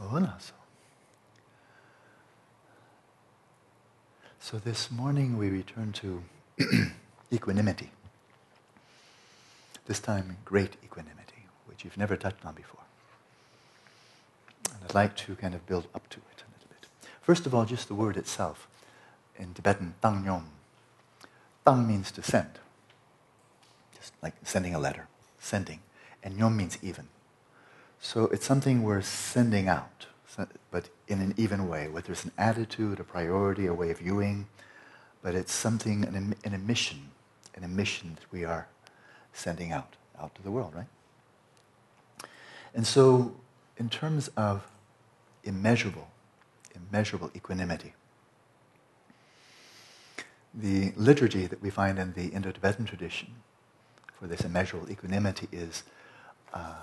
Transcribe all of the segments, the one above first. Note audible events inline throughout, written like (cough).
Hola. So this morning we return to (clears throat) equanimity. This time, great equanimity, which you've never touched on before. And I'd like to kind of build up to it a little bit. First of all, just the word itself. In Tibetan, tang nyom. Tang means to send, just like sending a letter, sending. And nyom means even. So it's something we're sending out, but in an even way, whether it's an attitude, a priority, a way of viewing, but it's something, an, an emission, an emission that we are sending out, out to the world, right? And so, in terms of immeasurable, immeasurable equanimity, the liturgy that we find in the Indo-Tibetan tradition for this immeasurable equanimity is uh,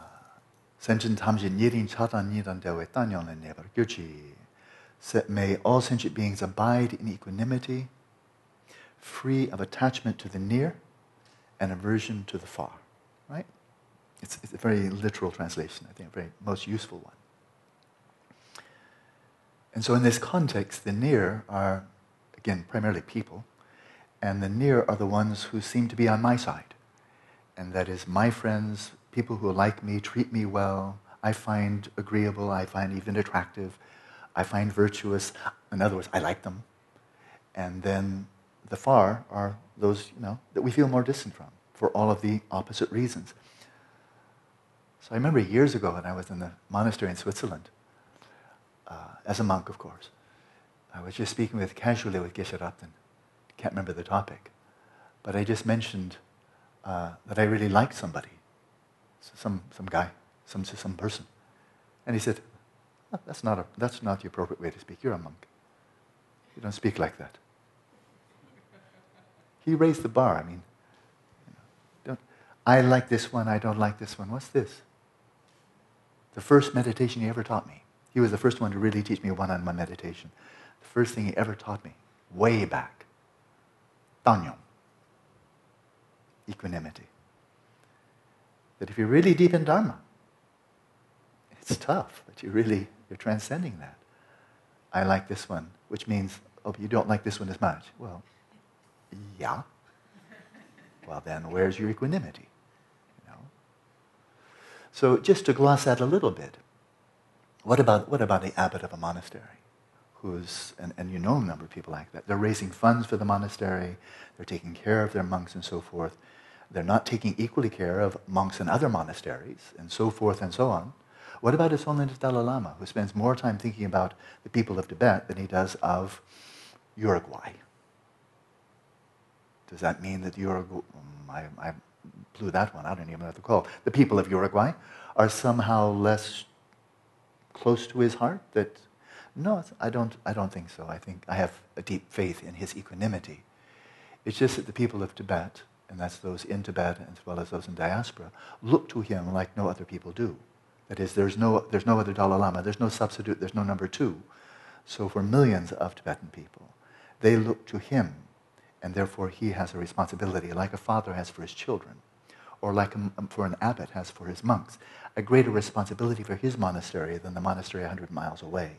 Senjin tamjin yirin chatan nidan dewe tanyon and never gyuchi. May all sentient beings abide in equanimity, free of attachment to the near and aversion to the far. Right? It's, it's a very literal translation, I think, a very most useful one. And so, in this context, the near are, again, primarily people, and the near are the ones who seem to be on my side. And that is my friends, people who like me, treat me well, I find agreeable, I find even attractive, I find virtuous. In other words, I like them. And then the far are those, you know, that we feel more distant from for all of the opposite reasons. So I remember years ago when I was in the monastery in Switzerland, uh, as a monk, of course, I was just speaking with casually with Geshe Rabten. Can't remember the topic, but I just mentioned uh, that I really liked somebody, some, some guy, some, some person. And he said, that's, not a, that's not the appropriate way to speak. You're a monk. You don't speak like that. He raised the bar. I mean, don't, I like this one, I don't like this one. What's this? The first meditation he ever taught me. He was the first one to really teach me one on one meditation. The first thing he ever taught me, way back. Tanyom. Equanimity that if you're really deep in Dharma, it's tough, but you really, you're transcending that. I like this one, which means, oh, you don't like this one as much. Well, yeah. Well, then where's your equanimity? You know? So just to gloss that a little bit, what about, what about the abbot of a monastery? Who's, and, and you know a number of people like that. They're raising funds for the monastery, they're taking care of their monks and so forth. They're not taking equally care of monks in other monasteries, and so forth and so on. What about His Holiness Dalai Lama, who spends more time thinking about the people of Tibet than he does of Uruguay? Does that mean that Uruguay, mm, I, I blew that one, I don't even know what to call The people of Uruguay are somehow less close to his heart? That no, I don't, I don't think so. I think I have a deep faith in his equanimity. It's just that the people of Tibet and that's those in Tibet as well as those in diaspora, look to him like no other people do. That is, there's no, there's no other Dalai Lama, there's no substitute, there's no number two. So for millions of Tibetan people, they look to him, and therefore he has a responsibility, like a father has for his children, or like a, um, for an abbot has for his monks, a greater responsibility for his monastery than the monastery 100 miles away.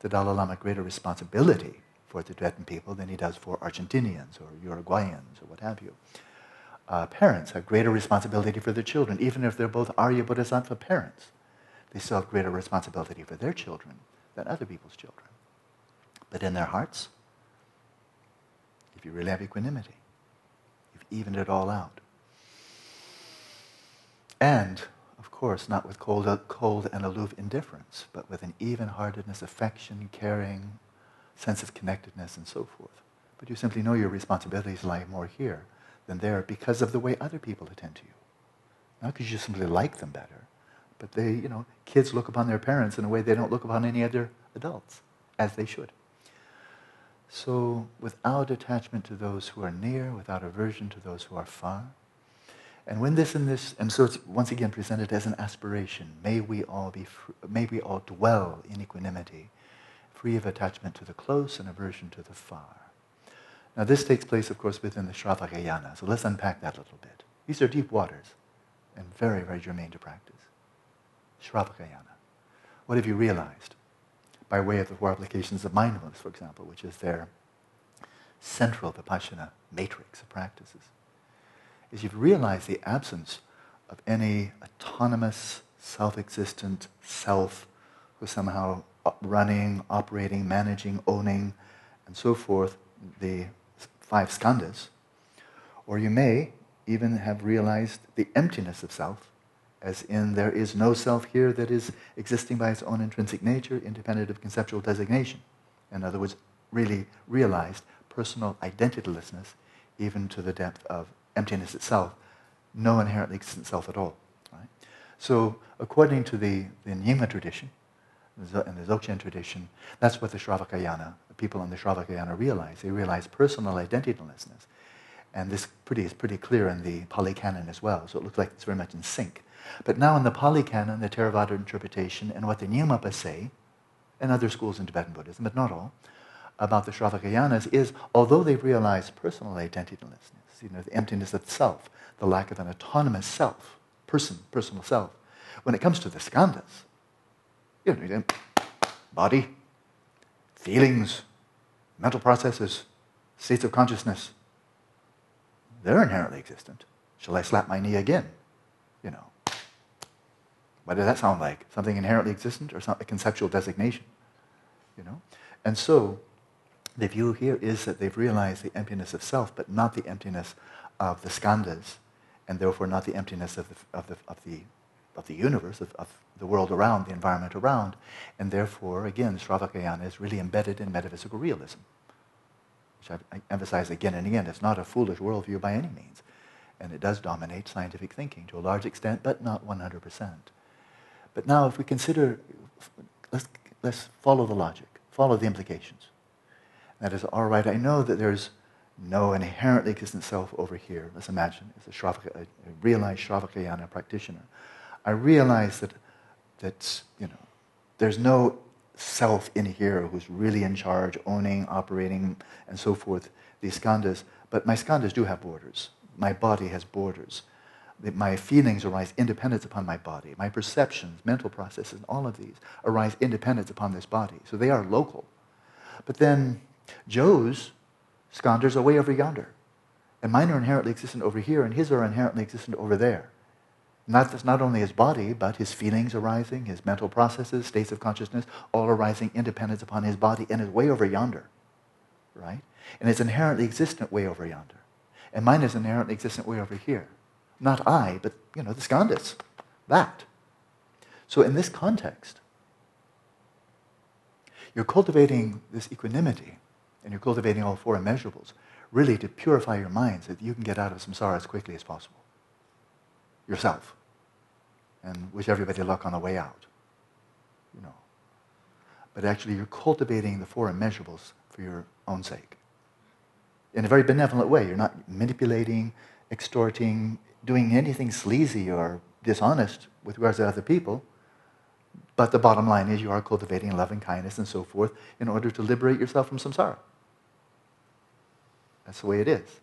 The Dalai Lama greater responsibility for the Tibetan people than he does for Argentinians or Uruguayans or what have you uh, parents have greater responsibility for their children, even if they're both Arya Bodhisattva parents. They still have greater responsibility for their children than other people's children. But in their hearts, if you really have equanimity, you've evened it all out. And, of course, not with cold, cold and aloof indifference, but with an even heartedness, affection, caring, sense of connectedness, and so forth. But you simply know your responsibilities lie more here than there because of the way other people attend to you. Not because you simply like them better, but they, you know, kids look upon their parents in a way they don't look upon any other adults, as they should. So, without attachment to those who are near, without aversion to those who are far, and when this and this, and so it's once again presented as an aspiration, may we all be, may we all dwell in equanimity, free of attachment to the close and aversion to the far. Now, this takes place, of course, within the Shravakayana. So let's unpack that a little bit. These are deep waters and very, very germane to practice. Shravakayana. What have you realized? by way of the four applications of mindfulness, for example, which is their central Vipassana matrix of practices, is you've realized the absence of any autonomous, self-existent self who's somehow running, operating, managing, owning, and so forth, the five skandhas. Or you may even have realized the emptiness of self, as in there is no self here that is existing by its own intrinsic nature, independent of conceptual designation. In other words, really realized personal identitylessness, even to the depth of emptiness itself, no inherently existent self at all. Right? So, according to the, the Nyingma tradition, and the Dzogchen tradition, that's what the Shravakayana, people in the Shravakayana realize. They realize personal identitylessness. And this pretty, is pretty clear in the Pali Canon as well, so it looks like it's very much in sync. But now in the Pali Canon, the Theravada interpretation, and what the Nyingma say, and other schools in Tibetan Buddhism, but not all, about the Shravakayanas is, although they realize personal identitylessness, you know, the emptiness of self, the lack of an autonomous self, person, personal self, when it comes to the skandhas, you know, body, feelings, mental processes, states of consciousness, they're inherently existent. Shall I slap my knee again? You know. What does that sound like? Something inherently existent or a conceptual designation? You know? And so, the view here is that they've realized the emptiness of self, but not the emptiness of the skandhas, and therefore not the emptiness of the, of the, of the, of the universe, of, of the world around, the environment around. And therefore, again, Sravakayana is really embedded in metaphysical realism which I've, I emphasize again and again, it's not a foolish worldview by any means. And it does dominate scientific thinking to a large extent, but not 100%. But now, if we consider, let's, let's follow the logic, follow the implications. That is, all right, I know that there's no inherently existent self over here. Let's imagine, as a, Shravaka, a realized Shravakayana practitioner. I realize that, that you know, there's no self in here who's really in charge, owning, operating, and so forth, these skandhas. But my skandhas do have borders. My body has borders. My feelings arise independent upon my body. My perceptions, mental processes, and all of these arise independent upon this body. So they are local. But then Joe's skandhas are way over yonder. And mine are inherently existent over here, and his are inherently existent over there. Not, not only his body, but his feelings arising, his mental processes, states of consciousness, all arising independent upon his body and is way over yonder. Right? And it's inherently existent way over yonder. And mine is inherently existent way over here. Not I, but you know, the skandhas. That. So in this context, you're cultivating this equanimity, and you're cultivating all four immeasurables, really to purify your mind so that you can get out of samsara as quickly as possible. Yourself and wish everybody luck on the way out. You know. But actually, you're cultivating the four immeasurables for your own sake. In a very benevolent way. You're not manipulating, extorting, doing anything sleazy or dishonest with regards to other people. But the bottom line is you are cultivating loving kindness and so forth in order to liberate yourself from samsara. That's the way it is.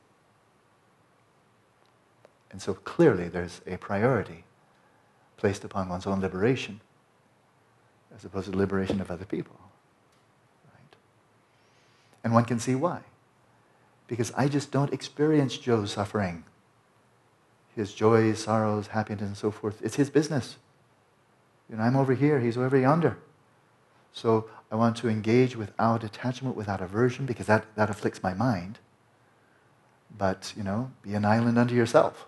And so clearly there's a priority placed upon one's own liberation as opposed to the liberation of other people. Right? And one can see why. Because I just don't experience Joe's suffering, his joys, sorrows, happiness, and so forth. It's his business. You know, I'm over here, he's over yonder. So I want to engage without attachment, without aversion, because that, that afflicts my mind. But, you know, be an island unto yourself.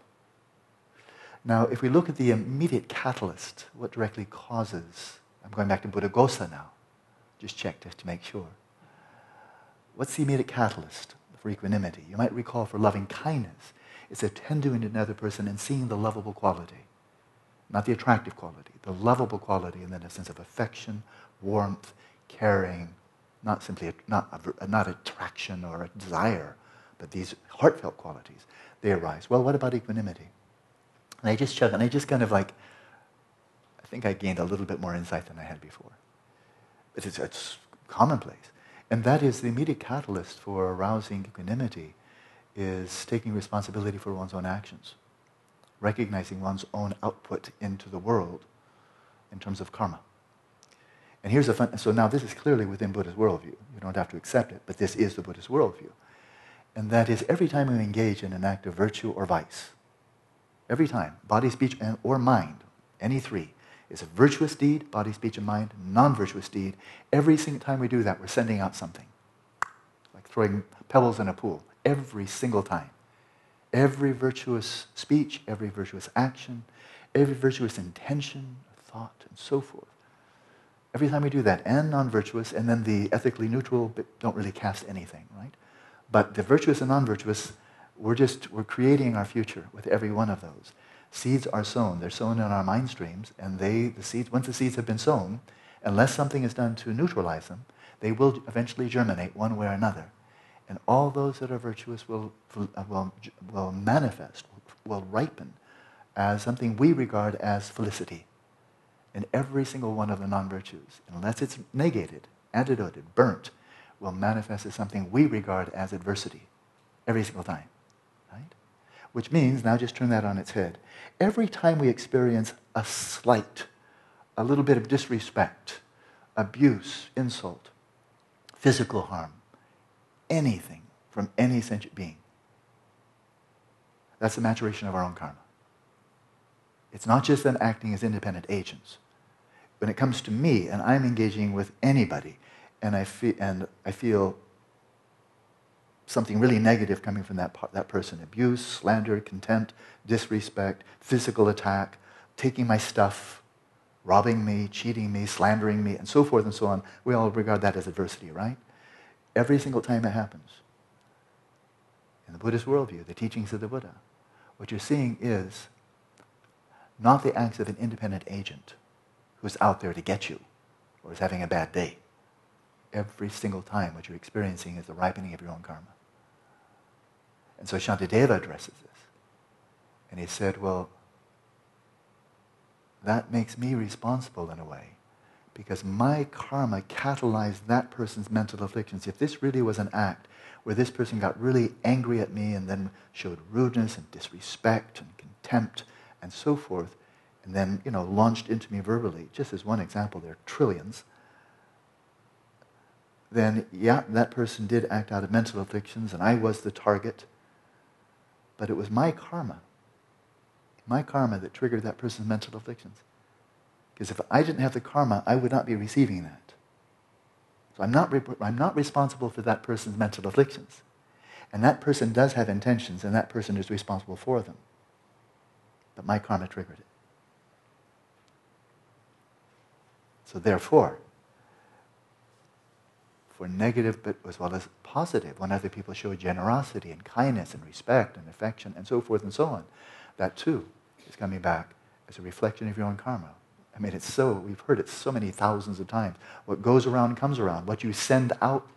Now, if we look at the immediate catalyst, what directly causes, I'm going back to Buddhaghosa now, just check just to make sure. What's the immediate catalyst for equanimity? You might recall for loving kindness, it's attending to another person and seeing the lovable quality, not the attractive quality, the lovable quality, and then a sense of affection, warmth, caring, not simply a, not, a, not attraction or a desire, but these heartfelt qualities, they arise. Well, what about equanimity? And I just chuck, and I just kind of like, I think I gained a little bit more insight than I had before. But it's, it's commonplace. And that is the immediate catalyst for arousing equanimity is taking responsibility for one's own actions, recognizing one's own output into the world in terms of karma. And here's a fun, so now this is clearly within Buddhist worldview. You don't have to accept it, but this is the Buddhist worldview. And that is every time we engage in an act of virtue or vice, every time, body, speech, and, or mind, any three, is a virtuous deed, body, speech, and mind, non-virtuous deed. Every single time we do that, we're sending out something. Like throwing pebbles in a pool. Every single time. Every virtuous speech, every virtuous action, every virtuous intention, thought, and so forth. Every time we do that, and non-virtuous, and then the ethically neutral don't really cast anything, right? But the virtuous and non-virtuous, we're just, we're creating our future with every one of those. Seeds are sown. They're sown in our mind streams, and they, the seeds, once the seeds have been sown, unless something is done to neutralize them, they will eventually germinate one way or another. And all those that are virtuous will, will, will manifest, will ripen as something we regard as felicity in every single one of the non-virtues. Unless it's negated, antidoted, burnt, will manifest as something we regard as adversity every single time. Which means, now just turn that on its head. Every time we experience a slight, a little bit of disrespect, abuse, insult, physical harm, anything from any sentient being, that's the maturation of our own karma. It's not just them acting as independent agents. When it comes to me and I'm engaging with anybody and I, feel, and I feel something really negative coming from that, that person abuse, slander, contempt, disrespect, physical attack, taking my stuff, robbing me, cheating me, slandering me, and so forth and so on. We all regard that as adversity, right? Every single time it happens. In the Buddhist worldview, the teachings of the Buddha, what you're seeing is not the acts of an independent agent who's out there to get you or is having a bad day. Every single time what you're experiencing is the ripening of your own karma. And so Shantideva addresses this. And he said, well, that makes me responsible in a way because my karma catalyzed that person's mental afflictions. If this really was an act where this person got really angry at me and then showed rudeness and disrespect and contempt and so forth, and then, you know, launched into me verbally, just as one example, there are trillions, then, yeah, that person did act out of mental afflictions and I was the target but it was my karma, my karma that triggered that person's mental afflictions. Because if I didn't have the karma, I would not be receiving that. So I'm not, I'm not responsible for that person's mental afflictions. And that person does have intentions, and that person is responsible for them. But my karma triggered it. So therefore, for negative but as well as positive. When other people show generosity and kindness and respect and affection and so forth and so on, that too is coming back as a reflection of your own karma. I mean, it's so, we've heard it so many thousands of times. What goes around comes around. What you send out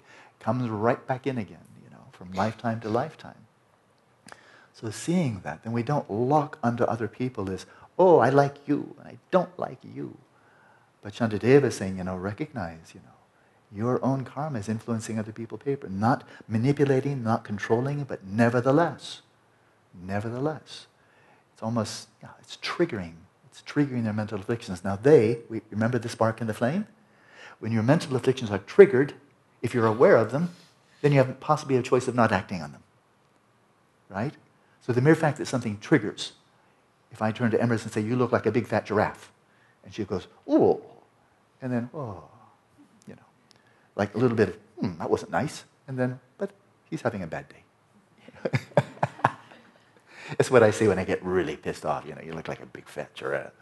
comes right back in again, you know, from lifetime to lifetime. So seeing that, then we don't lock onto other people as, oh, I like you, and I don't like you. But Shantideva is saying, you know, recognize, you know, your own karma is influencing other people's paper. Not manipulating, not controlling, but nevertheless, nevertheless, it's almost, yeah, it's triggering. It's triggering their mental afflictions. Now they, we, remember the spark and the flame? When your mental afflictions are triggered, if you're aware of them, then you have possibly a choice of not acting on them. Right? So the mere fact that something triggers, if I turn to Emerson and say, you look like a big fat giraffe, and she goes, oh, and then, oh, like a little bit of, hmm, that wasn't nice. And then, but he's having a bad day. (laughs) That's what I say when I get really pissed off. You know, you look like a big fat giraffe.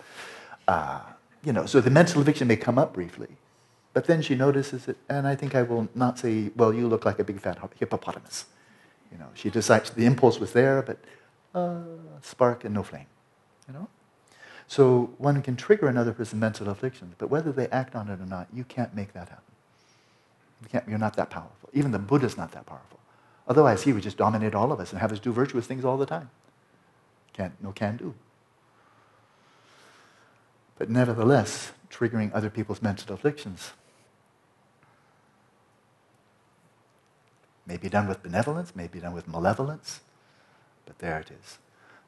Uh, you know, so the mental affliction may come up briefly, but then she notices it, and I think I will not say, well, you look like a big fat hippopotamus. You know, she decides the impulse was there, but uh, spark and no flame. You know? So one can trigger another person's mental afflictions, but whether they act on it or not, you can't make that happen. You you're not that powerful. Even the Buddha's not that powerful. Otherwise, he would just dominate all of us and have us do virtuous things all the time. Can't, no can do. But nevertheless, triggering other people's mental afflictions may be done with benevolence, may be done with malevolence, but there it is.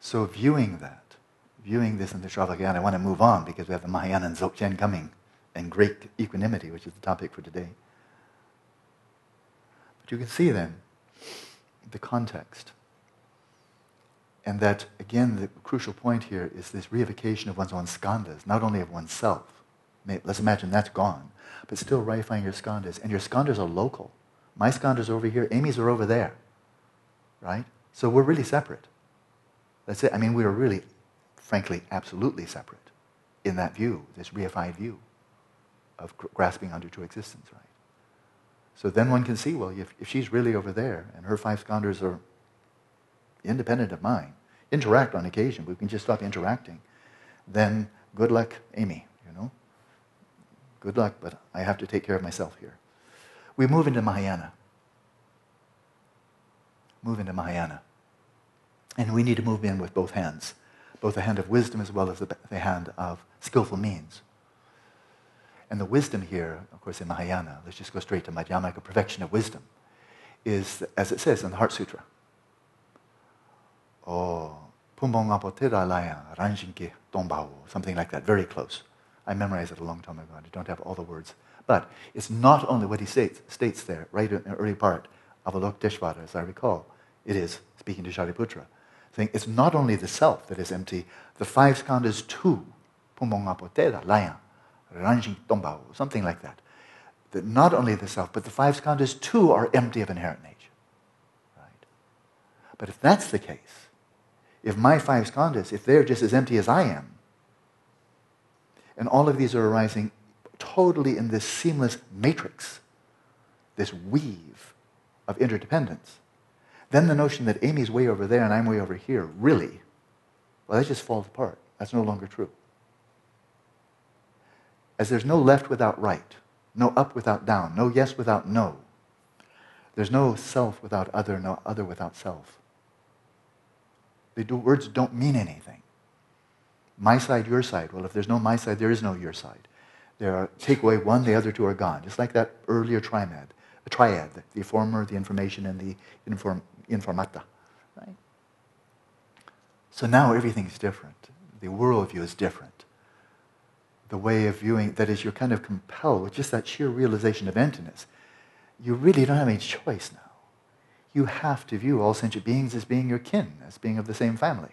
So viewing that, viewing this in the Shravakayana, I want to move on because we have the Mahayana and Dzogchen coming and great equanimity, which is the topic for today. You can see then the context. And that, again, the crucial point here is this reification of one's own skandhas, not only of oneself. Let's imagine that's gone, but still reifying your skandhas. And your skandhas are local. My skandhas are over here, Amy's are over there. Right? So we're really separate. That's it. I mean, we are really, frankly, absolutely separate in that view, this reified view of grasping onto true existence, right? So then one can see, well, if, if she's really over there and her five skandhas are independent of mine, interact on occasion, but we can just stop interacting, then good luck, Amy, you know? Good luck, but I have to take care of myself here. We move into Mahayana. Move into Mahayana. And we need to move in with both hands, both the hand of wisdom as well as the, the hand of skillful means. And the wisdom here, of course, in Mahayana, let's just go straight to Madhyamaka, perfection of wisdom, is, as it says in the Heart Sutra, Oh, something like that, very close. I memorized it a long time ago. I don't have all the words. But it's not only what he states, states there, right in the early part of Avalokiteshvara, as I recall. It is, speaking to Shariputra, saying it's not only the self that is empty, the five skandhas too, something like that. That not only the self, but the five skandhas too are empty of inherent nature. Right? But if that's the case, if my five skandhas, if they're just as empty as I am, and all of these are arising totally in this seamless matrix, this weave of interdependence, then the notion that Amy's way over there and I'm way over here, really, well, that just falls apart. That's no longer true. As there's no left without right, no up without down, no yes without no. There's no self without other, no other without self. The words don't mean anything. My side, your side. Well, if there's no my side, there is no your side. There are, take away one, the other two are gone. Just like that earlier triad, the triad, the former, the information, and the inform, informata. Right? So now everything's different. The worldview is different. The way of viewing, that is, you're kind of compelled with just that sheer realization of emptiness. You really don't have any choice now. You have to view all sentient beings as being your kin, as being of the same family.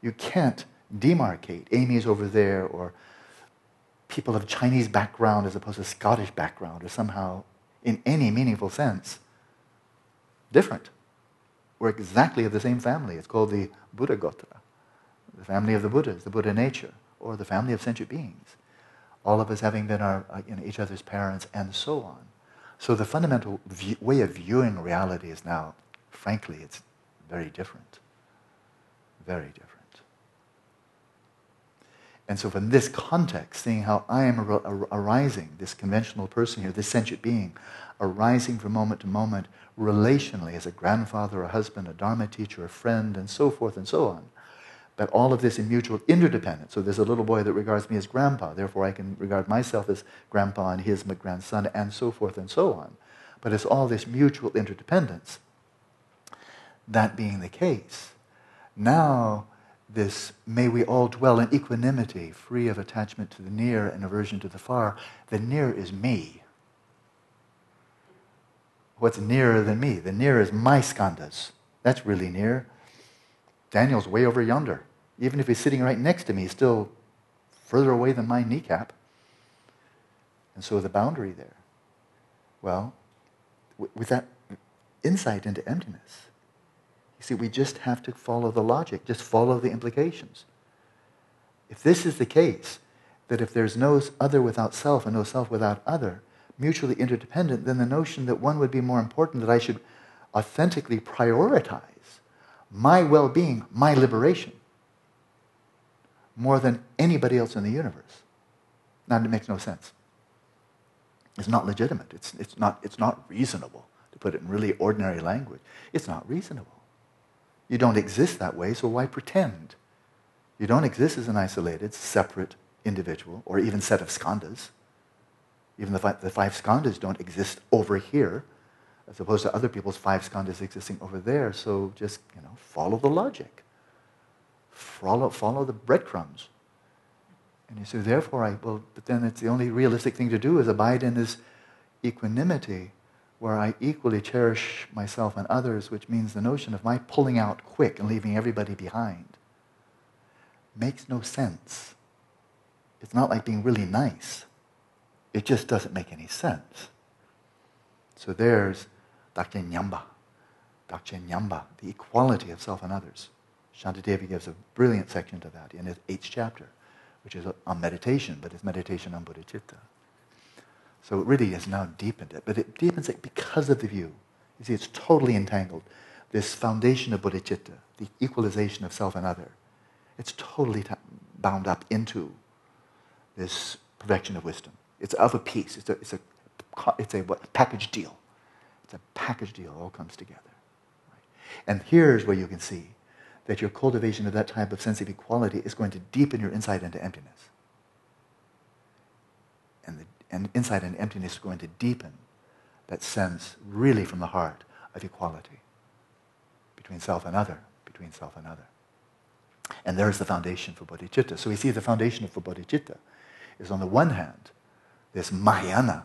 You can't demarcate. Amy's over there, or people of Chinese background as opposed to Scottish background, or somehow, in any meaningful sense, different. We're exactly of the same family. It's called the Buddha Gotra, the family of the Buddhas, the Buddha nature, or the family of sentient beings. All of us having been our, uh, you know, each other's parents, and so on. So the fundamental view, way of viewing reality is now, frankly, it's very different. Very different. And so, from this context, seeing how I am ar- arising, this conventional person here, this sentient being, arising from moment to moment relationally as a grandfather, a husband, a Dharma teacher, a friend, and so forth and so on. But all of this in mutual interdependence. So there's a little boy that regards me as grandpa, therefore I can regard myself as grandpa and his grandson, and so forth and so on. But it's all this mutual interdependence. That being the case, now this may we all dwell in equanimity, free of attachment to the near and aversion to the far. The near is me what's nearer than me. The near is my skandhas. That's really near. Daniel's way over yonder. Even if he's sitting right next to me, he's still further away than my kneecap. And so the boundary there. Well, with that insight into emptiness, you see, we just have to follow the logic, just follow the implications. If this is the case, that if there's no other without self and no self without other, mutually interdependent, then the notion that one would be more important, that I should authentically prioritize my well being, my liberation, more than anybody else in the universe. Now, it makes no sense. It's not legitimate. It's, it's, not, it's not reasonable, to put it in really ordinary language. It's not reasonable. You don't exist that way, so why pretend? You don't exist as an isolated, separate individual or even set of skandhas. Even the five, the five skandhas don't exist over here, as opposed to other people's five skandhas existing over there. So just, you know, follow the logic. Follow, follow the breadcrumbs. And you say, therefore, I, well, but then it's the only realistic thing to do is abide in this equanimity where I equally cherish myself and others, which means the notion of my pulling out quick and leaving everybody behind makes no sense. It's not like being really nice. It just doesn't make any sense. So there's Dakchen Nyamba. Dakchen Nyamba, the equality of self and others. Shantideva gives a brilliant section to that in his eighth chapter, which is on meditation, but it's meditation on bodhicitta. So it really has now deepened it, but it deepens it because of the view. You see, it's totally entangled. This foundation of bodhicitta, the equalization of self and other, it's totally t- bound up into this perfection of wisdom. It's of a piece. It's a, it's a, it's a what, package deal. It's a package deal. It all comes together. Right? And here's where you can see that your cultivation of that type of sense of equality is going to deepen your insight into emptiness. And, the, and insight into emptiness is going to deepen that sense really from the heart of equality between self and other, between self and other. And there's the foundation for bodhicitta. So we see the foundation for bodhicitta is on the one hand, this mahayana,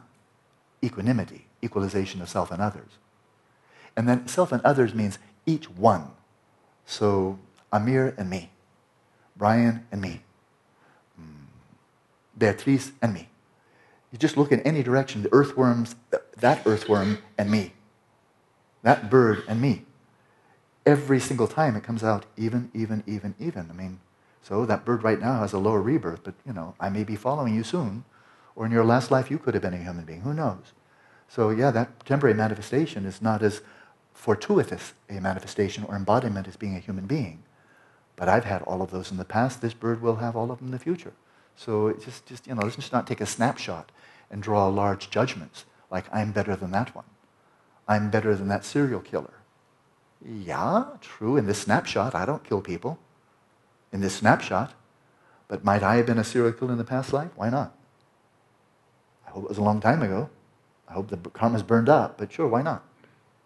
equanimity, equalization of self and others. And then self and others means each one. So Amir and me, Brian and me, mm, Beatrice and me. You just look in any direction, the earthworms, that earthworm and me, that bird and me every single time it comes out even, even, even, even. I mean, so that bird right now has a lower rebirth, but you know, I may be following you soon, or in your last life you could have been a human being. Who knows? So yeah, that temporary manifestation is not as fortuitous a manifestation or embodiment as being a human being. But I've had all of those in the past. This bird will have all of them in the future. So it's just, just you know, let's just not take a snapshot and draw large judgments like I'm better than that one. I'm better than that serial killer. Yeah, true. In this snapshot, I don't kill people. In this snapshot. But might I have been a serial killer in the past life? Why not? Hope it was a long time ago. I hope the karma's burned up, but sure, why not?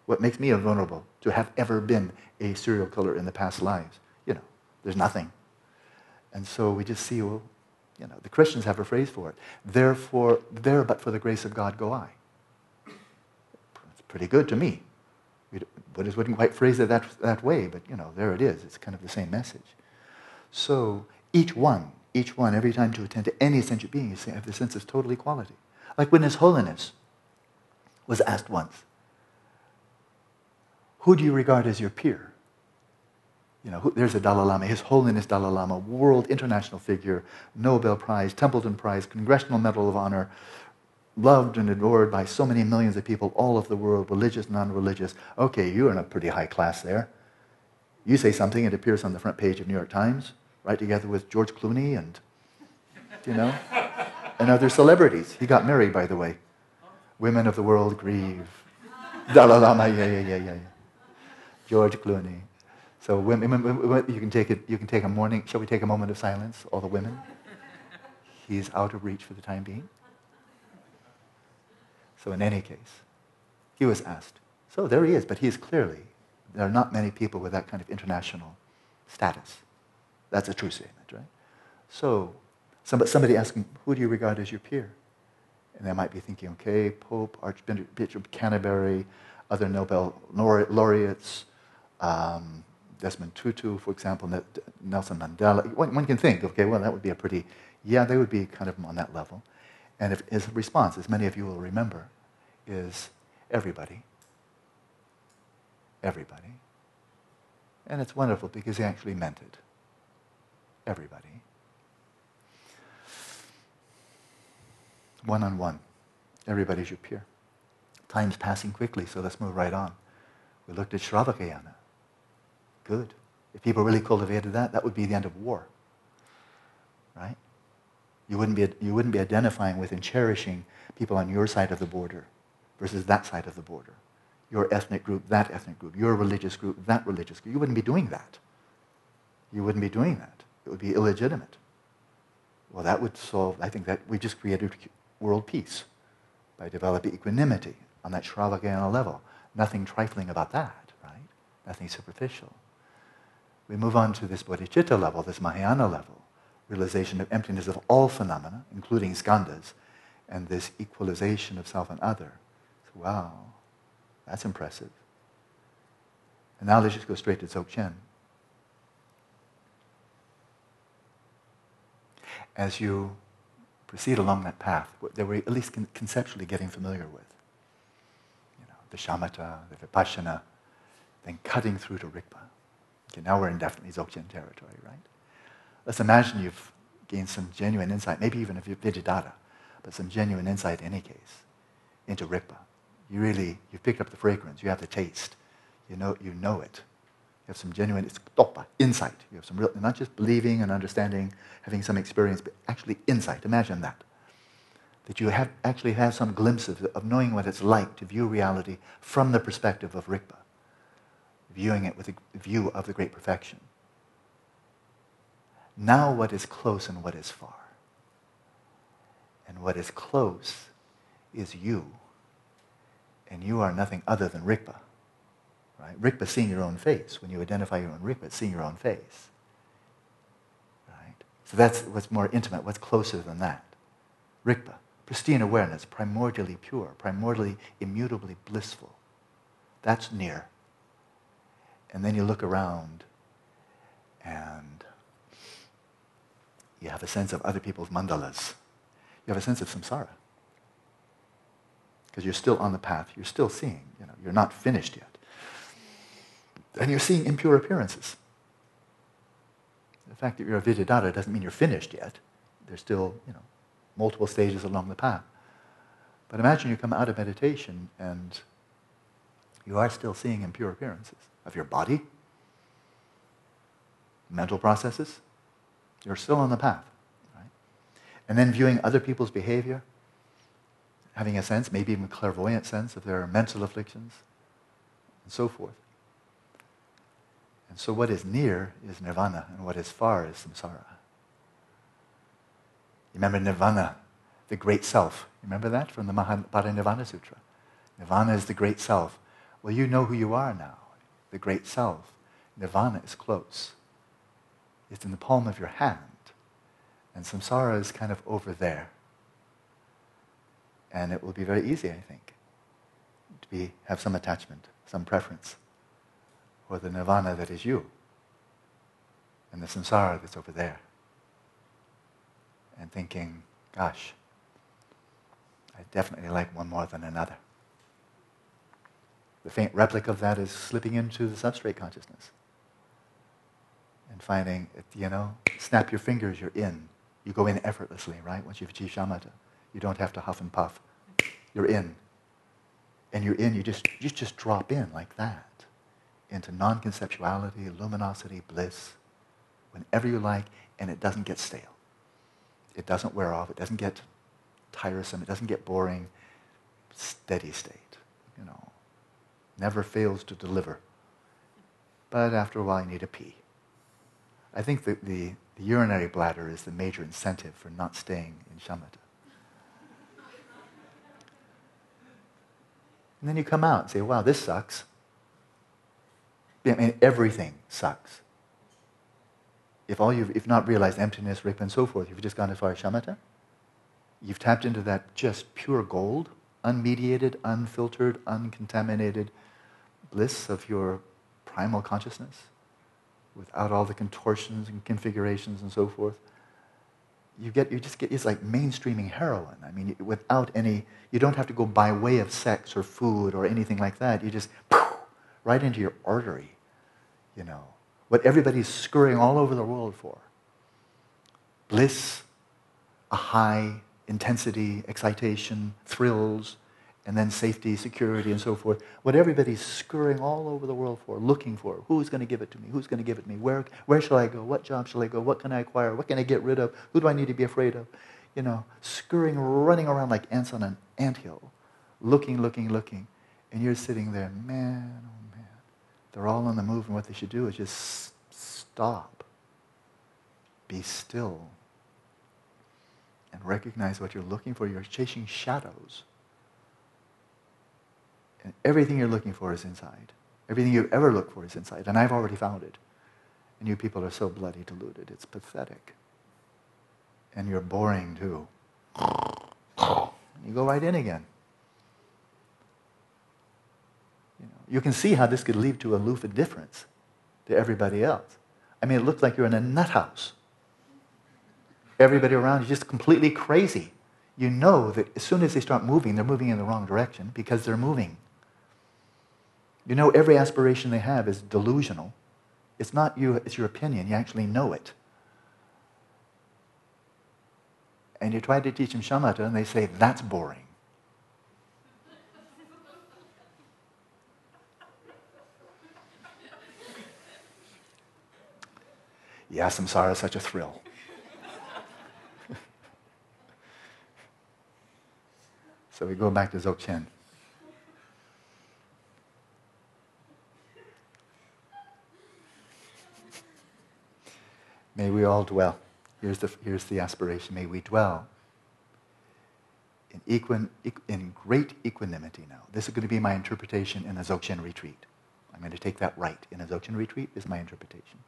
What makes me vulnerable to have ever been a serial killer in the past lives? You know, there's nothing. And so we just see, well, you know, the Christians have a phrase for it. Therefore, there but for the grace of God go I. It's pretty good to me. Buddhists wouldn't quite phrase it that, that way, but you know, there it is. It's kind of the same message. So each one, each one, every time to attend to any sentient being, you have the sense of total equality. Like when His Holiness was asked once, who do you regard as your peer? You know, who, there's a Dalai Lama, His Holiness Dalai Lama, world international figure, Nobel Prize, Templeton Prize, Congressional Medal of Honor, loved and adored by so many millions of people all over the world, religious, non-religious. Okay, you're in a pretty high class there. You say something, it appears on the front page of New York Times, right together with George Clooney and, you know, and other celebrities. He got married, by the way. Women of the world grieve. Dalai Lama, yeah, yeah, yeah, yeah. George Clooney. So women, you can take it. You can take a morning. Shall we take a moment of silence, all the women? He's out of reach for the time being. So, in any case, he was asked. So, there he is, but he is clearly, there are not many people with that kind of international status. That's a true statement, right? So, somebody asking, who do you regard as your peer? And they might be thinking, okay, Pope, Archbishop Canterbury, other Nobel laureates, um, Desmond Tutu, for example, Nelson Mandela. One, one, can think, okay, well, that would be a pretty, yeah, they would be kind of on that level. And if his response, as many of you will remember, is everybody. Everybody. And it's wonderful because he actually meant it. Everybody. One on one. Everybody's your peer. Time's passing quickly, so let's move right on. We looked at Shravakayana. Good. If people really cultivated that, that would be the end of war. Right? You wouldn't, be, you wouldn't be identifying with and cherishing people on your side of the border versus that side of the border. Your ethnic group, that ethnic group. Your religious group, that religious group. You wouldn't be doing that. You wouldn't be doing that. It would be illegitimate. Well, that would solve, I think that we just created world peace by developing equanimity on that Shravakayana level. Nothing trifling about that, right? Nothing superficial. We move on to this bodhicitta level, this Mahayana level realization of emptiness of all phenomena, including skandhas, and this equalization of self and other. So, wow, that's impressive. And now let's just go straight to Dzogchen. As you proceed along that path that we're at least conceptually getting familiar with, you know, the shamatha, the vipassana, then cutting through to Rigpa. Okay, now we're in definitely Dzogchen territory, right? Let's imagine you've gained some genuine insight, maybe even if you're but some genuine insight in any case, into Rigpa. You really, you've picked up the fragrance, you have the taste, you know, you know it. You have some genuine, it's insight. You have some real, not just believing and understanding, having some experience, but actually insight. Imagine that. That you have, actually have some glimpse of, of knowing what it's like to view reality from the perspective of Rigpa, viewing it with a view of the great perfection. Now, what is close and what is far? And what is close is you. And you are nothing other than Rigpa. Right? Rigpa seeing your own face. When you identify your own Rigpa, seeing your own face. Right? So that's what's more intimate, what's closer than that. Rigpa, pristine awareness, primordially pure, primordially immutably blissful. That's near. And then you look around and you have a sense of other people's mandalas. You have a sense of samsara. Because you're still on the path, you're still seeing, you know, you're not finished yet. And you're seeing impure appearances. The fact that you're a Vidyadhara doesn't mean you're finished yet. There's still, you know, multiple stages along the path. But imagine you come out of meditation and you are still seeing impure appearances of your body, mental processes, you're still on the path. Right? And then viewing other people's behavior, having a sense, maybe even a clairvoyant sense of their mental afflictions, and so forth. And so what is near is nirvana, and what is far is samsara. Remember nirvana, the great self. Remember that from the Mahaparinirvana Sutra? Nirvana is the great self. Well, you know who you are now, the great self. Nirvana is close. It's in the palm of your hand. And samsara is kind of over there. And it will be very easy, I think, to be, have some attachment, some preference for the nirvana that is you and the samsara that's over there. And thinking, gosh, I definitely like one more than another. The faint replica of that is slipping into the substrate consciousness and finding, you know, snap your fingers, you're in. You go in effortlessly, right? Once you've achieved shamatha. You don't have to huff and puff. You're in. And you're in, you just, you just drop in like that into non-conceptuality, luminosity, bliss, whenever you like, and it doesn't get stale. It doesn't wear off. It doesn't get tiresome. It doesn't get boring. Steady state, you know. Never fails to deliver. But after a while, you need a pee. I think that the, the urinary bladder is the major incentive for not staying in shamatha. And then you come out and say, wow, this sucks. I mean, everything sucks. If all you've if not realized emptiness, Rigpa, and so forth, you've just gone as far as shamatha, you've tapped into that just pure gold, unmediated, unfiltered, uncontaminated bliss of your primal consciousness without all the contortions and configurations and so forth. You get, you just get, it's like mainstreaming heroin. I mean, without any, you don't have to go by way of sex or food or anything like that. You just, right into your artery, you know. What everybody's scurrying all over the world for. Bliss, a high intensity, excitation, thrills, and then safety, security, and so forth. What everybody's scurrying all over the world for, looking for. Who's going to give it to me? Who's going to give it to me? Where, where shall I go? What job shall I go? What can I acquire? What can I get rid of? Who do I need to be afraid of? You know, scurrying, running around like ants on an anthill, looking, looking, looking. And you're sitting there, man, oh man. They're all on the move, and what they should do is just stop, be still, and recognize what you're looking for. You're chasing shadows and everything you're looking for is inside. Everything you've ever looked for is inside. And I've already found it. And you people are so bloody deluded. It's pathetic. and you're boring too. You go right in again. You, know, you can see how this could lead to a aloof indifference to everybody else. I mean, it looks like you're in a nut house. Everybody around you just completely crazy. You know that as soon as they start moving, they're moving in the wrong direction because they're moving. You know, every aspiration they have is delusional. It's not you, it's your opinion. You actually know it. And you try to teach them shamatha, and they say, that's boring. Yeah, samsara is such a thrill. (laughs) so we go back to Dzogchen. May we all dwell. Here's the, here's the aspiration. May we dwell in, equin, in great equanimity now. This is going to be my interpretation in a Dzogchen retreat. I'm going to take that right. In a Dzogchen retreat is my interpretation.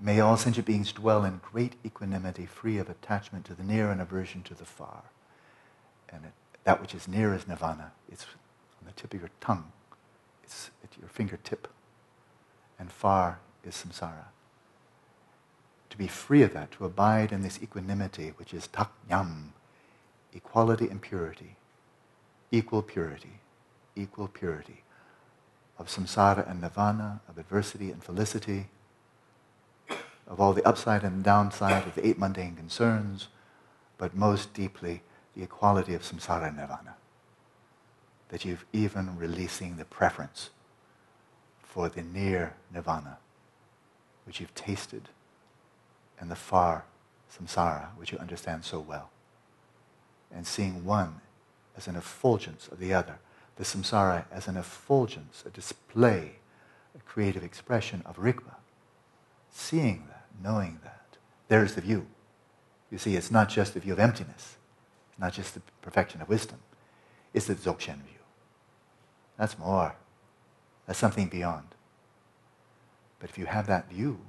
May all sentient beings dwell in great equanimity, free of attachment to the near and aversion to the far. And it, that which is near is nirvana. It's on the tip of your tongue. It's at your fingertip. And far is samsara to be free of that, to abide in this equanimity, which is tak nyam, equality and purity, equal purity, equal purity of samsara and nirvana, of adversity and felicity, of all the upside and downside of the eight mundane concerns, but most deeply the equality of samsara and nirvana. That you've even releasing the preference for the near nirvana, which you've tasted and the far samsara, which you understand so well. And seeing one as an effulgence of the other, the samsara as an effulgence, a display, a creative expression of Rigpa. Seeing that, knowing that, there's the view. You see, it's not just the view of emptiness, it's not just the perfection of wisdom, it's the Dzogchen view. That's more. That's something beyond. But if you have that view,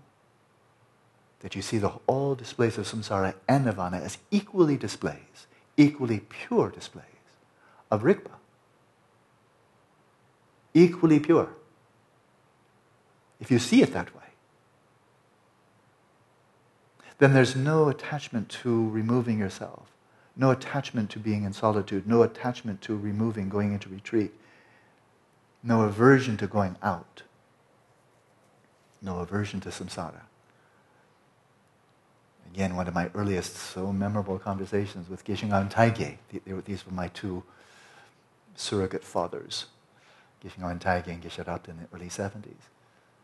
that you see the, all displays of samsara and nirvana as equally displays, equally pure displays of Rigpa. Equally pure. If you see it that way, then there's no attachment to removing yourself, no attachment to being in solitude, no attachment to removing, going into retreat, no aversion to going out, no aversion to samsara. Again, one of my earliest, so memorable conversations with Geshe Ngawang Dhargyey. These were my two surrogate fathers, Geshe Ngawang Dhargyey and Geshe Rabten in the early 70s.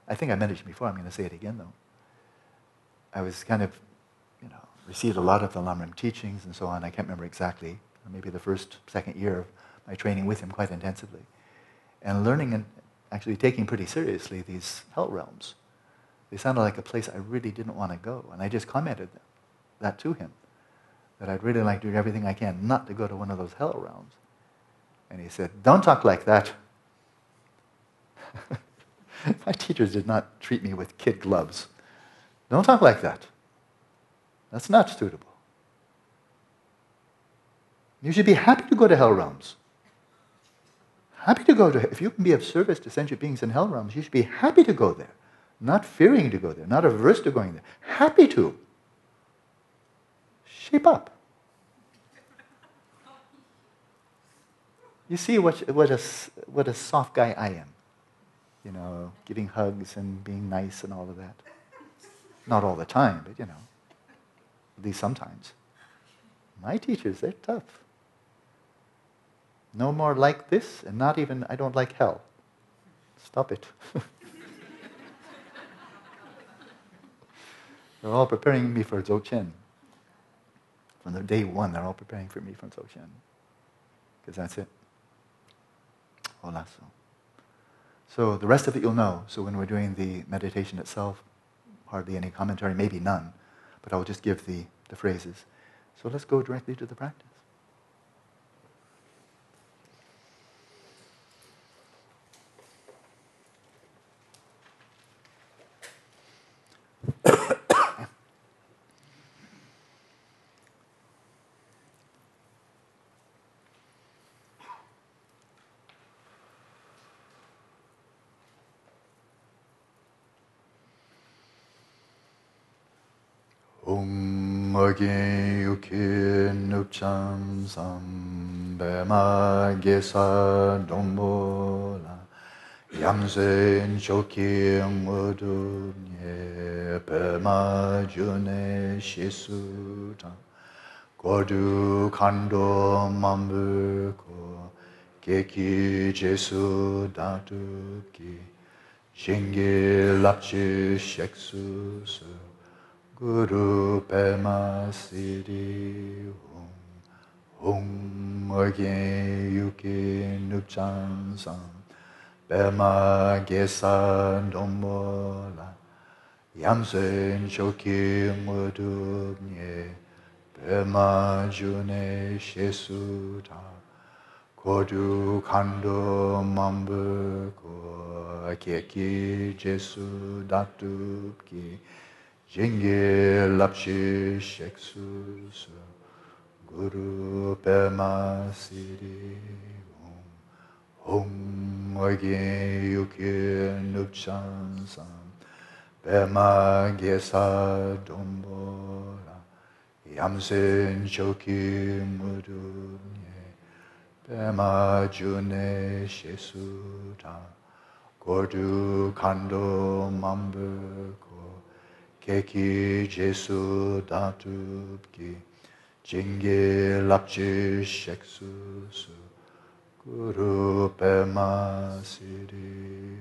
I think I mentioned before, I'm going to say it again though. I was kind of, you know, received a lot of the Lamrim teachings and so on. I can't remember exactly, maybe the first, second year of my training with him quite intensively. And learning and actually taking pretty seriously these hell realms they sounded like a place I really didn't want to go. And I just commented that to him, that I'd really like to do everything I can not to go to one of those hell realms. And he said, Don't talk like that. (laughs) My teachers did not treat me with kid gloves. Don't talk like that. That's not suitable. You should be happy to go to hell realms. Happy to go to, if you can be of service to sentient beings in hell realms, you should be happy to go there. Not fearing to go there, not averse to going there, happy to. Shape up. You see what, what, a, what a soft guy I am. You know, giving hugs and being nice and all of that. Not all the time, but you know, at least sometimes. My teachers, they're tough. No more like this, and not even, I don't like hell. Stop it. (laughs) They're all preparing me for Dzogchen. From the day one, they're all preparing for me for Dzogchen. Because that's it. Olaso. So the rest of it you'll know. So when we're doing the meditation itself, hardly any commentary, maybe none, but I'll just give the, the phrases. So let's go directly to the practice. 삼배마게사 동모라 양센 쇼킹 어둠 예 배마주네 시수다 고두 간도 맘불고 계기 제수 다두기 Pema Siri Hum Hum Orgen Yuki Nupchan Sam Pema Gesa Domola Yamsen Shoki Mudub Nye Pema June Shesuta Kodu Kando Mambu Ko Keki Jesu Datubki Jingye lapshi sheksusu Guru pema siri Om Om Oge yuki nupchan sam Pema gesa dombora Yamsen choki mudunye Pema june shesuta Gordu kando mambu keki jesu datubki jinge lapchi sheksusu guru pema siri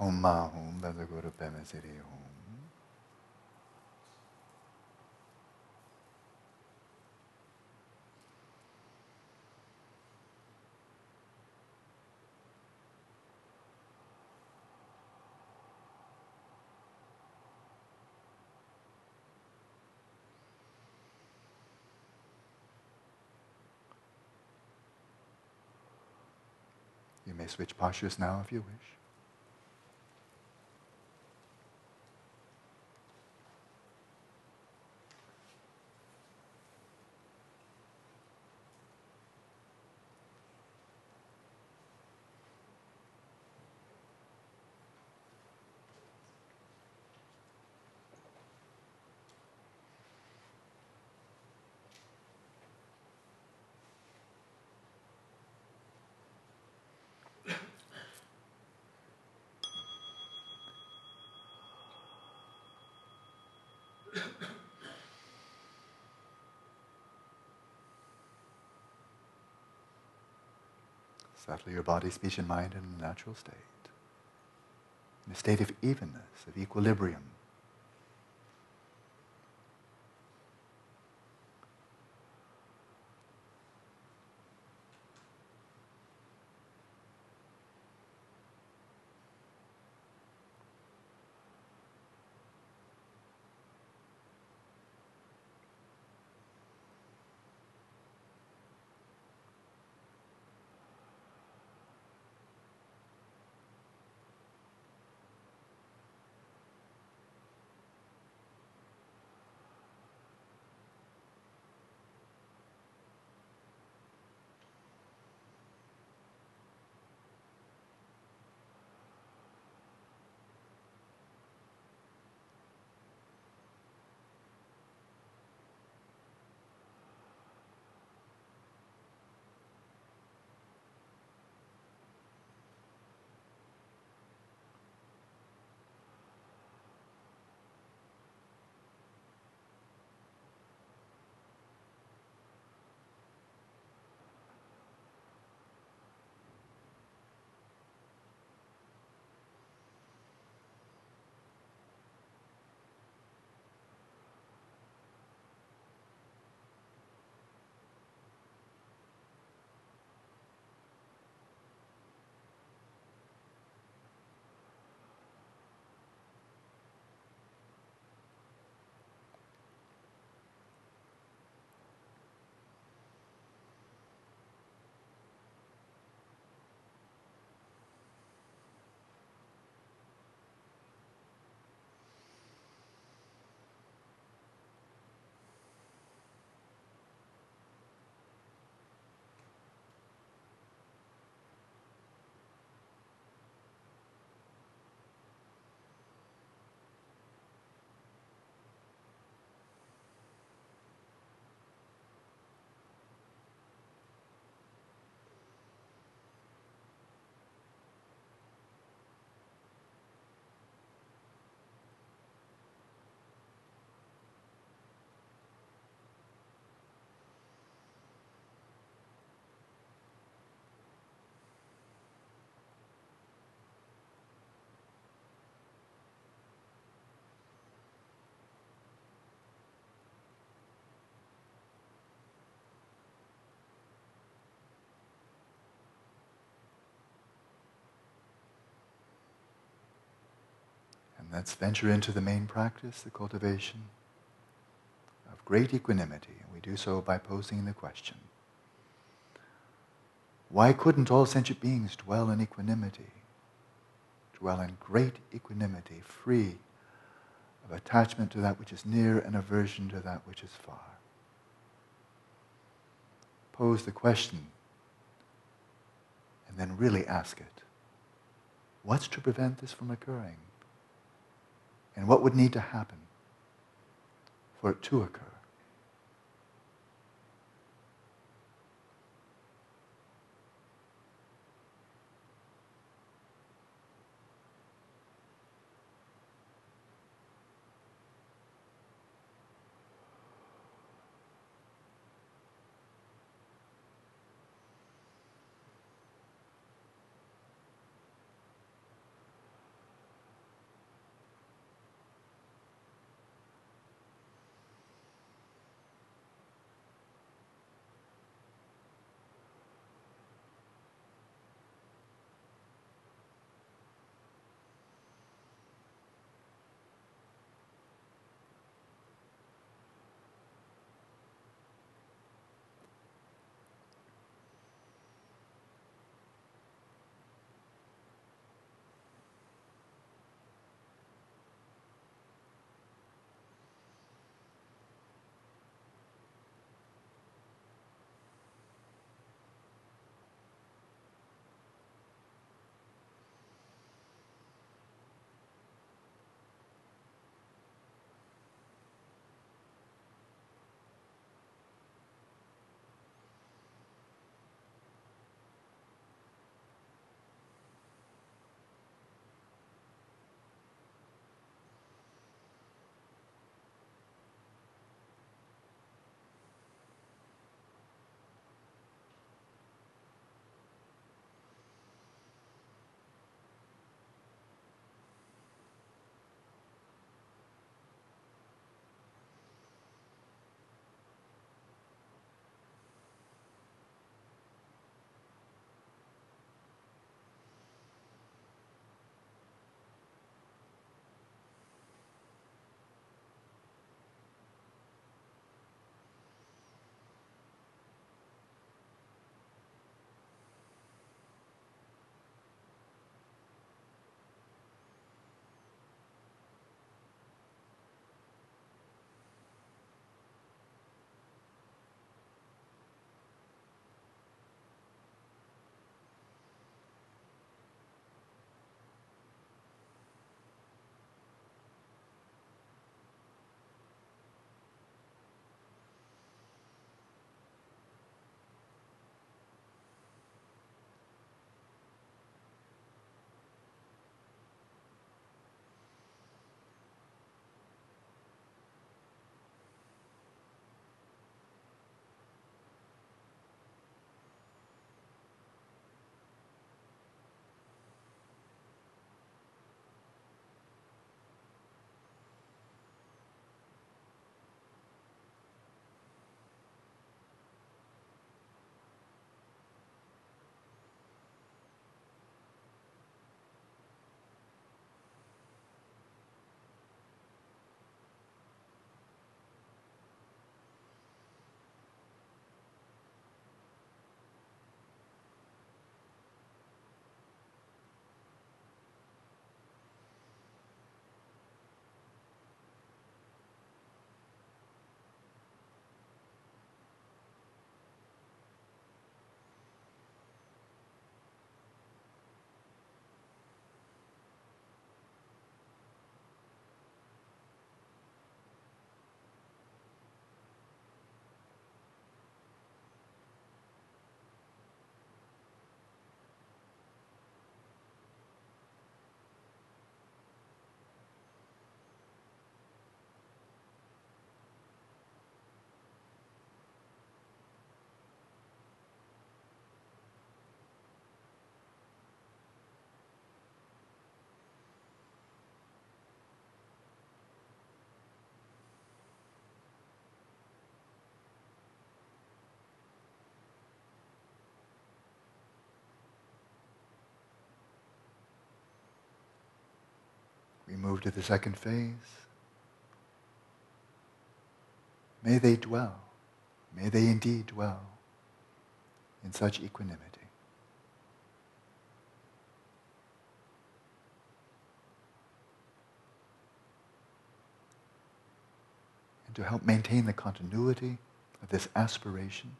om Om Mahum Guru Pema Siri Om. You may switch postures now if you wish. Settle your body, speech, and mind in a natural state, in a state of evenness, of equilibrium. Let's venture into the main practice, the cultivation of great equanimity. And we do so by posing the question why couldn't all sentient beings dwell in equanimity? Dwell in great equanimity, free of attachment to that which is near and aversion to that which is far. Pose the question and then really ask it. What's to prevent this from occurring? And what would need to happen for it to occur? Move to the second phase. May they dwell, may they indeed dwell in such equanimity. And to help maintain the continuity of this aspiration,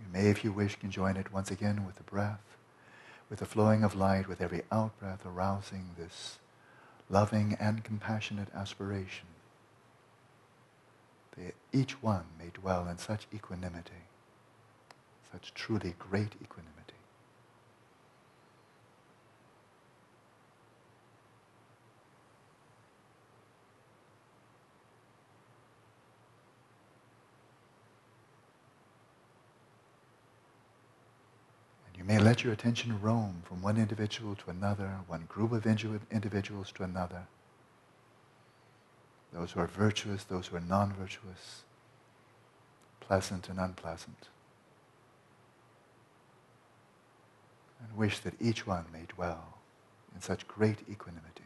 you may, if you wish, can join it once again with the breath, with the flowing of light, with every out-breath arousing this loving and compassionate aspiration. That each one may dwell in such equanimity, such truly great equanimity. May let your attention roam from one individual to another, one group of individuals to another. Those who are virtuous, those who are non-virtuous, pleasant and unpleasant. And wish that each one may dwell in such great equanimity.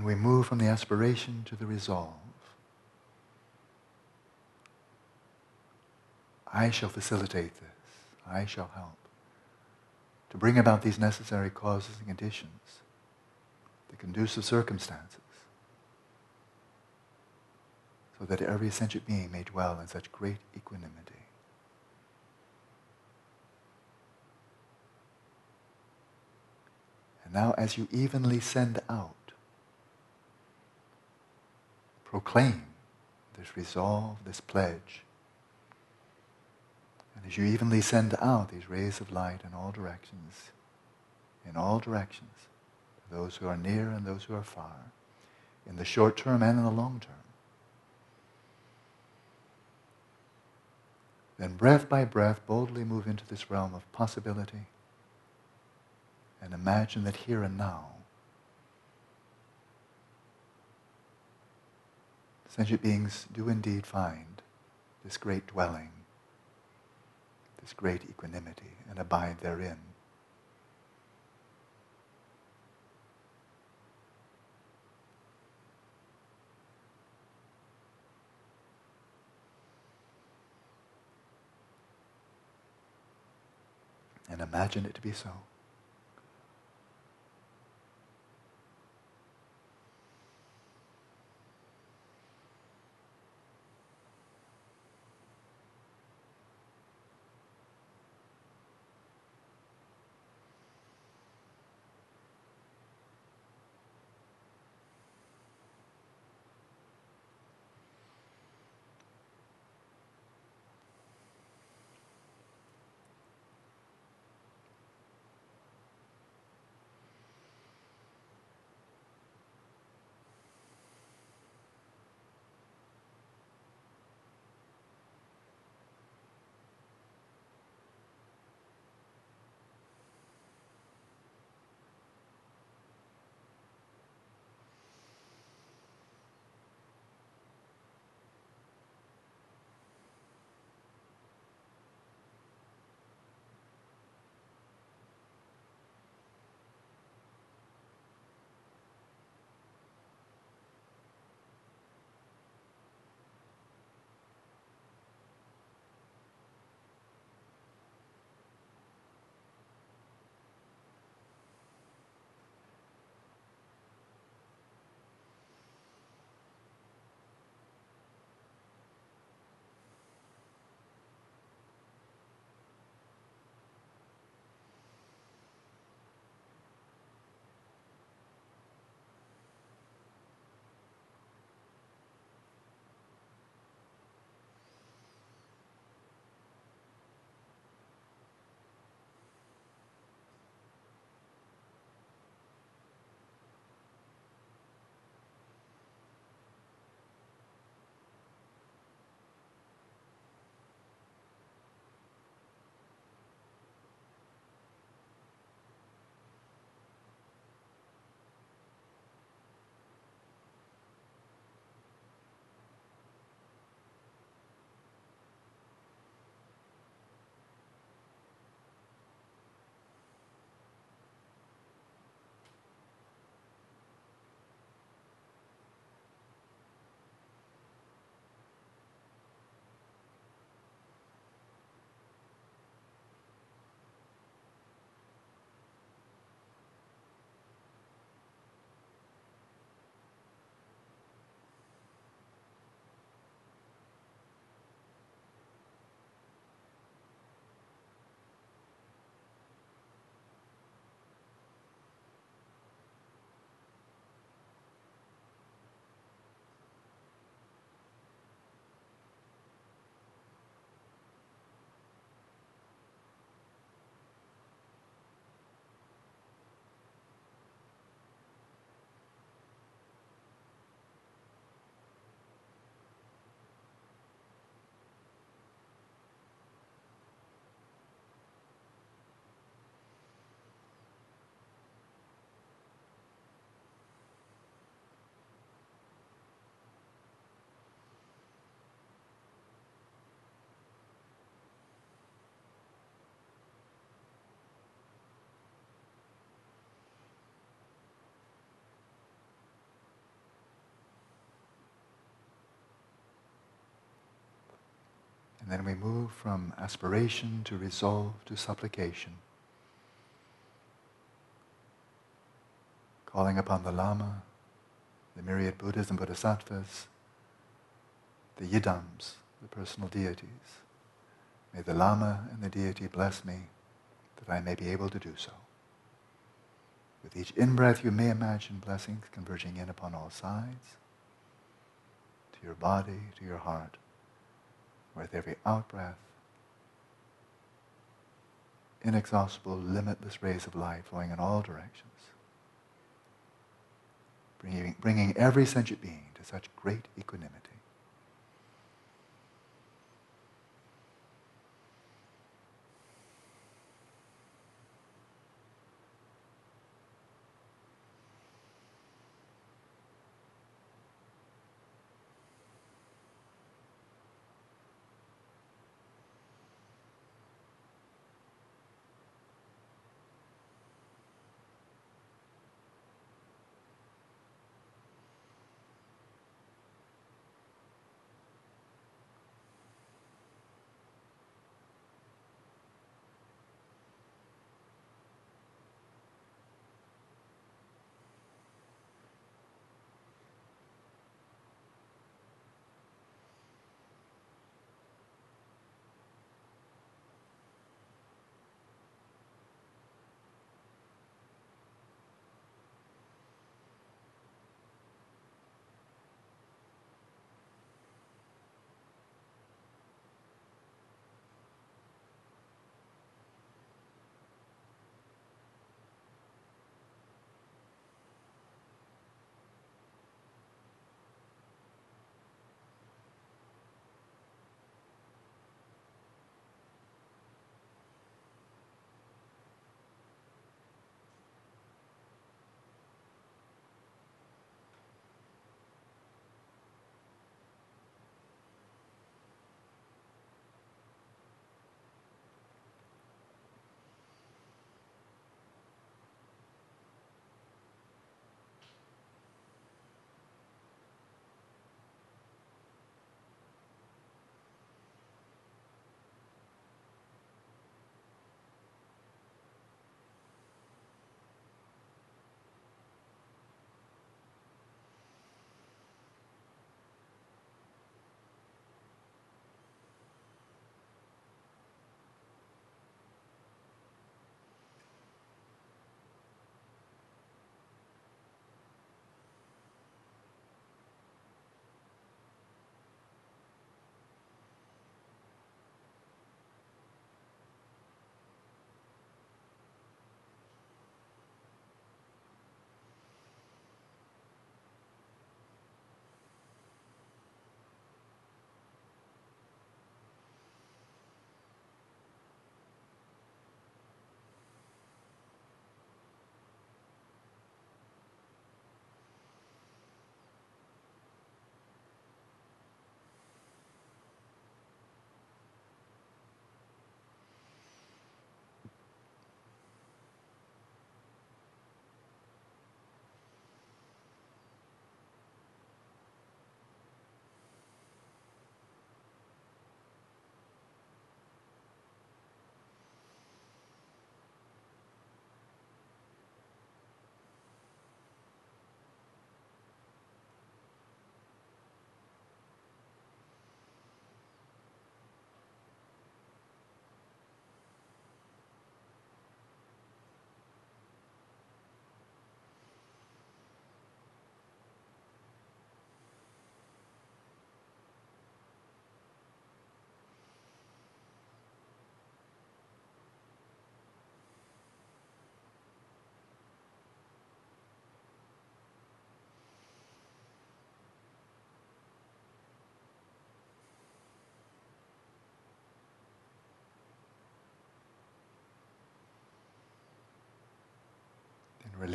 And we move from the aspiration to the resolve. I shall facilitate this. I shall help to bring about these necessary causes and conditions, the conducive circumstances, so that every sentient being may dwell in such great equanimity. And now, as you evenly send out, proclaim this resolve, this pledge. And as you evenly send out these rays of light in all directions, in all directions, those who are near and those who are far, in the short term and in the long term, then breath by breath boldly move into this realm of possibility and imagine that here and now sentient beings do indeed find this great dwelling, this great equanimity, and abide therein. And imagine it to be so. And then we move from aspiration to resolve to supplication. Calling upon the Lama, the myriad Buddhas and Bodhisattvas, the Yidams, the personal deities. May the Lama and the deity bless me that I may be able to do so. With each in-breath, you may imagine blessings converging in upon all sides, to your body, to your heart. With every out-breath, inexhaustible, limitless rays of light flowing in all directions, bringing, bringing every sentient being to such great equanimity.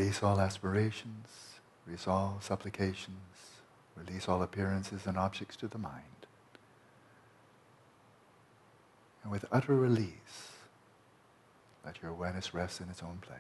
Release all aspirations, release all supplications, release all appearances and objects to the mind. And with utter release, let your awareness rest in its own place.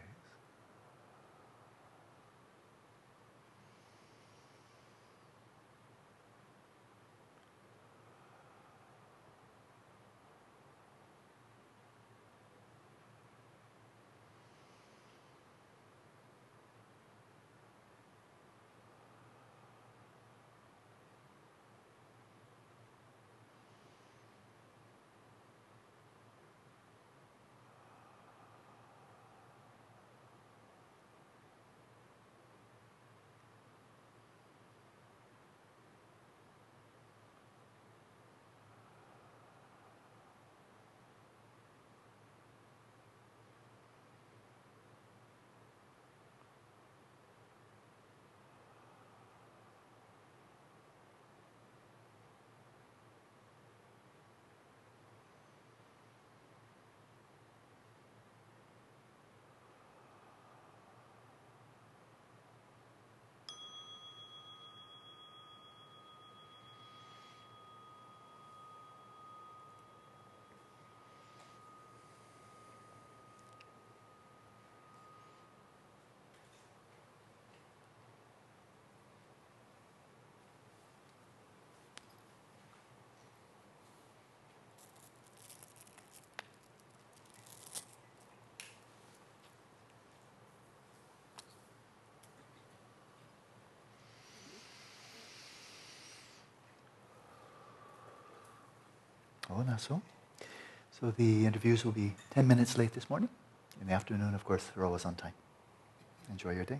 Not so. So the interviews will be 10 minutes late this morning. In the afternoon, of course, they're always on time. Enjoy your day.